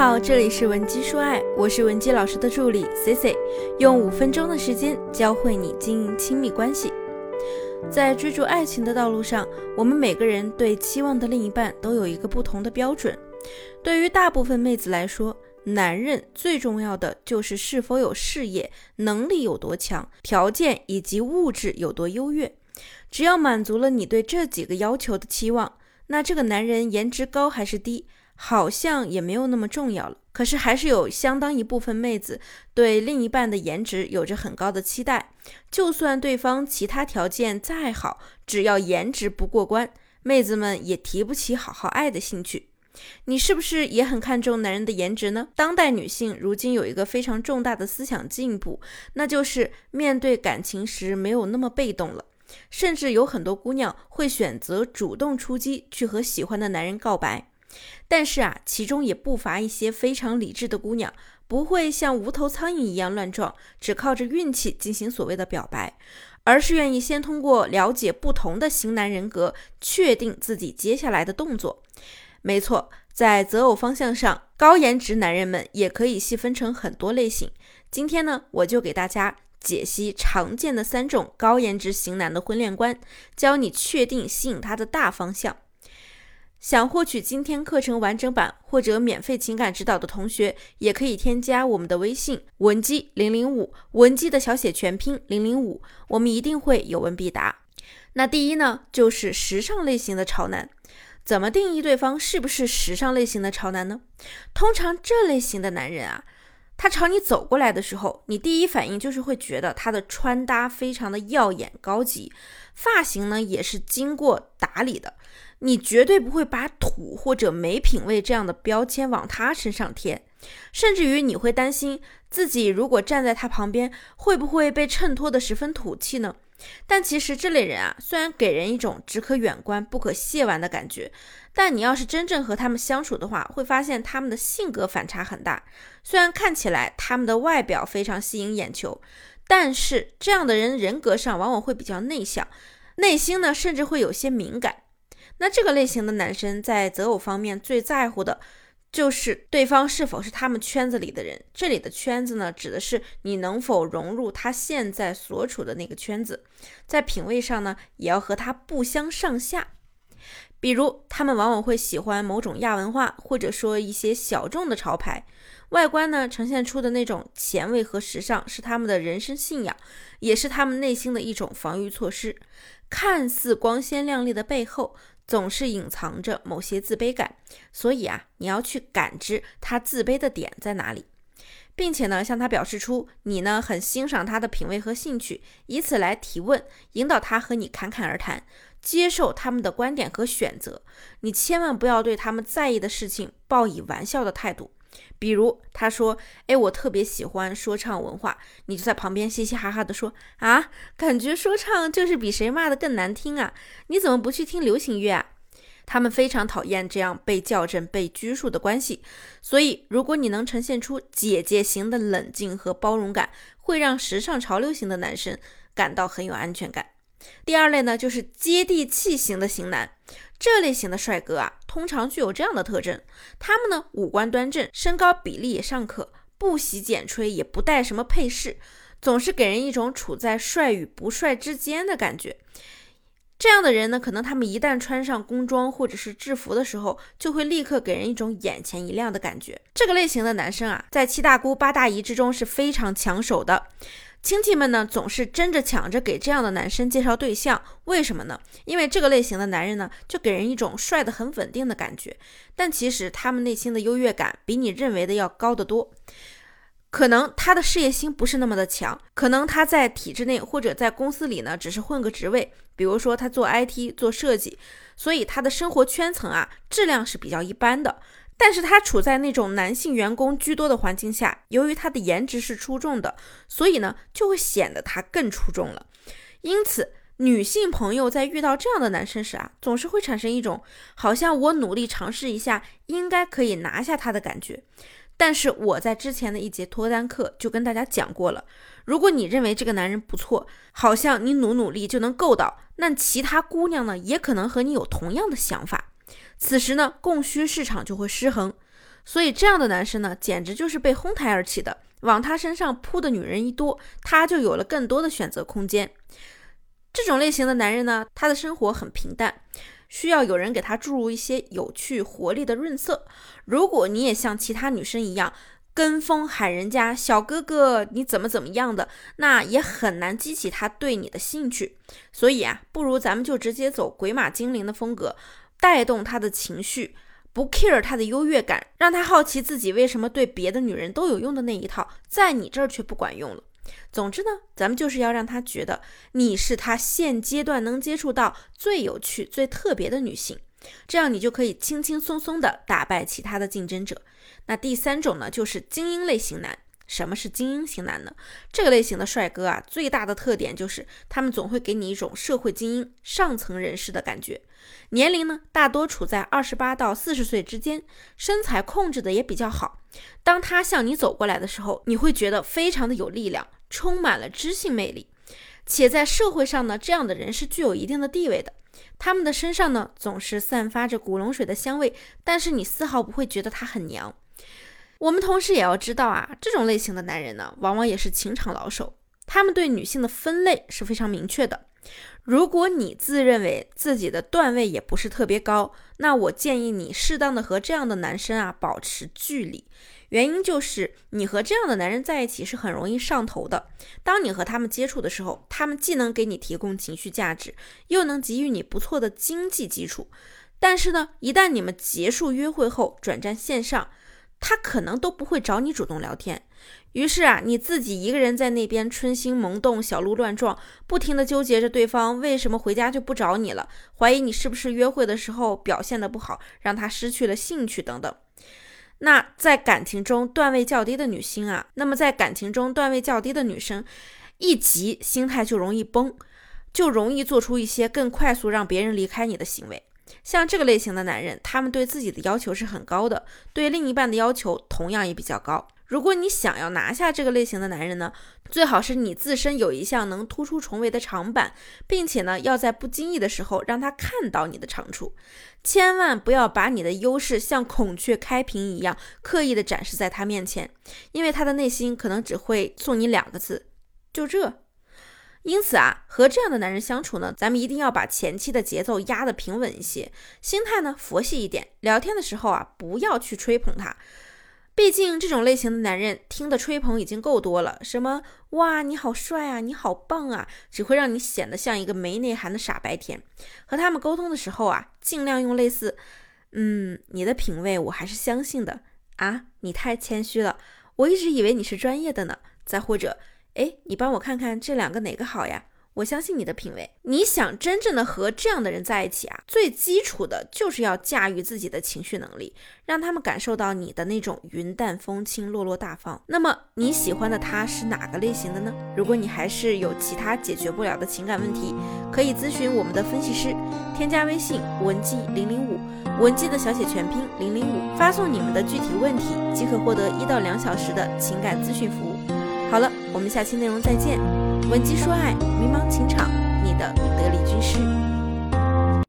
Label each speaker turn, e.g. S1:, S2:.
S1: 好，这里是文姬说爱，我是文姬老师的助理 C C，用五分钟的时间教会你经营亲密关系。在追逐爱情的道路上，我们每个人对期望的另一半都有一个不同的标准。对于大部分妹子来说，男人最重要的就是是否有事业、能力有多强、条件以及物质有多优越。只要满足了你对这几个要求的期望，那这个男人颜值高还是低？好像也没有那么重要了，可是还是有相当一部分妹子对另一半的颜值有着很高的期待，就算对方其他条件再好，只要颜值不过关，妹子们也提不起好好爱的兴趣。你是不是也很看重男人的颜值呢？当代女性如今有一个非常重大的思想进步，那就是面对感情时没有那么被动了，甚至有很多姑娘会选择主动出击，去和喜欢的男人告白。但是啊，其中也不乏一些非常理智的姑娘，不会像无头苍蝇一样乱撞，只靠着运气进行所谓的表白，而是愿意先通过了解不同的型男人格，确定自己接下来的动作。没错，在择偶方向上，高颜值男人们也可以细分成很多类型。今天呢，我就给大家解析常见的三种高颜值型男的婚恋观，教你确定吸引他的大方向。想获取今天课程完整版或者免费情感指导的同学，也可以添加我们的微信文姬零零五，文姬的小写全拼零零五，我们一定会有问必答。那第一呢，就是时尚类型的潮男，怎么定义对方是不是时尚类型的潮男呢？通常这类型的男人啊，他朝你走过来的时候，你第一反应就是会觉得他的穿搭非常的耀眼高级，发型呢也是经过打理的。你绝对不会把土或者没品位这样的标签往他身上贴，甚至于你会担心自己如果站在他旁边，会不会被衬托的十分土气呢？但其实这类人啊，虽然给人一种只可远观不可亵玩的感觉，但你要是真正和他们相处的话，会发现他们的性格反差很大。虽然看起来他们的外表非常吸引眼球，但是这样的人人格上往往会比较内向，内心呢甚至会有些敏感。那这个类型的男生在择偶方面最在乎的，就是对方是否是他们圈子里的人。这里的圈子呢，指的是你能否融入他现在所处的那个圈子。在品味上呢，也要和他不相上下。比如，他们往往会喜欢某种亚文化，或者说一些小众的潮牌。外观呢，呈现出的那种前卫和时尚，是他们的人生信仰，也是他们内心的一种防御措施。看似光鲜亮丽的背后。总是隐藏着某些自卑感，所以啊，你要去感知他自卑的点在哪里，并且呢，向他表示出你呢很欣赏他的品味和兴趣，以此来提问，引导他和你侃侃而谈，接受他们的观点和选择。你千万不要对他们在意的事情抱以玩笑的态度。比如他说：“哎，我特别喜欢说唱文化。”你就在旁边嘻嘻哈哈的说：“啊，感觉说唱就是比谁骂的更难听啊！你怎么不去听流行乐啊？”他们非常讨厌这样被校正、被拘束的关系。所以，如果你能呈现出姐姐型的冷静和包容感，会让时尚潮流型的男生感到很有安全感。第二类呢，就是接地气型的型男。这类型的帅哥啊，通常具有这样的特征：他们呢五官端正，身高比例也尚可，不洗剪吹，也不带什么配饰，总是给人一种处在帅与不帅之间的感觉。这样的人呢，可能他们一旦穿上工装或者是制服的时候，就会立刻给人一种眼前一亮的感觉。这个类型的男生啊，在七大姑八大姨之中是非常抢手的。亲戚们呢，总是争着抢着给这样的男生介绍对象，为什么呢？因为这个类型的男人呢，就给人一种帅的很稳定的感觉，但其实他们内心的优越感比你认为的要高得多。可能他的事业心不是那么的强，可能他在体制内或者在公司里呢，只是混个职位，比如说他做 IT 做设计，所以他的生活圈层啊，质量是比较一般的。但是他处在那种男性员工居多的环境下，由于他的颜值是出众的，所以呢就会显得他更出众了。因此，女性朋友在遇到这样的男生时啊，总是会产生一种好像我努力尝试一下，应该可以拿下他的感觉。但是我在之前的一节脱单课就跟大家讲过了，如果你认为这个男人不错，好像你努努力就能够到，那其他姑娘呢也可能和你有同样的想法。此时呢，供需市场就会失衡。所以这样的男生呢，简直就是被哄抬而起的。往他身上扑的女人一多，他就有了更多的选择空间。这种类型的男人呢，他的生活很平淡，需要有人给他注入一些有趣、活力的润色。如果你也像其他女生一样跟风喊人家小哥哥，你怎么怎么样的，那也很难激起他对你的兴趣。所以啊，不如咱们就直接走鬼马精灵的风格，带动他的情绪，不 care 他的优越感，让他好奇自己为什么对别的女人都有用的那一套，在你这儿却不管用了。总之呢，咱们就是要让他觉得你是他现阶段能接触到最有趣、最特别的女性，这样你就可以轻轻松松的打败其他的竞争者。那第三种呢，就是精英类型男。什么是精英型男呢？这个类型的帅哥啊，最大的特点就是他们总会给你一种社会精英、上层人士的感觉。年龄呢，大多处在二十八到四十岁之间，身材控制的也比较好。当他向你走过来的时候，你会觉得非常的有力量。充满了知性魅力，且在社会上呢，这样的人是具有一定的地位的。他们的身上呢，总是散发着古龙水的香味，但是你丝毫不会觉得他很娘。我们同时也要知道啊，这种类型的男人呢，往往也是情场老手，他们对女性的分类是非常明确的。如果你自认为自己的段位也不是特别高，那我建议你适当的和这样的男生啊保持距离。原因就是你和这样的男人在一起是很容易上头的。当你和他们接触的时候，他们既能给你提供情绪价值，又能给予你不错的经济基础。但是呢，一旦你们结束约会后转战线上，他可能都不会找你主动聊天。于是啊，你自己一个人在那边春心萌动，小鹿乱撞，不停的纠结着对方为什么回家就不找你了，怀疑你是不是约会的时候表现的不好，让他失去了兴趣等等。那在感情中段位较低的女星啊，那么在感情中段位较低的女生，一急心态就容易崩，就容易做出一些更快速让别人离开你的行为。像这个类型的男人，他们对自己的要求是很高的，对另一半的要求同样也比较高。如果你想要拿下这个类型的男人呢，最好是你自身有一项能突出重围的长板，并且呢，要在不经意的时候让他看到你的长处，千万不要把你的优势像孔雀开屏一样刻意的展示在他面前，因为他的内心可能只会送你两个字：就这。因此啊，和这样的男人相处呢，咱们一定要把前期的节奏压得平稳一些，心态呢佛系一点，聊天的时候啊，不要去吹捧他。毕竟这种类型的男人听的吹捧已经够多了，什么哇你好帅啊，你好棒啊，只会让你显得像一个没内涵的傻白甜。和他们沟通的时候啊，尽量用类似，嗯，你的品味我还是相信的啊，你太谦虚了，我一直以为你是专业的呢。再或者，哎，你帮我看看这两个哪个好呀？我相信你的品味。你想真正的和这样的人在一起啊，最基础的就是要驾驭自己的情绪能力，让他们感受到你的那种云淡风轻、落落大方。那么你喜欢的他是哪个类型的呢？如果你还是有其他解决不了的情感问题，可以咨询我们的分析师，添加微信文姬零零五，文姬的小写全拼零零五，发送你们的具体问题，即可获得一到两小时的情感咨询服务。好了，我们下期内容再见。闻鸡说爱，迷茫情场，你的得力军师。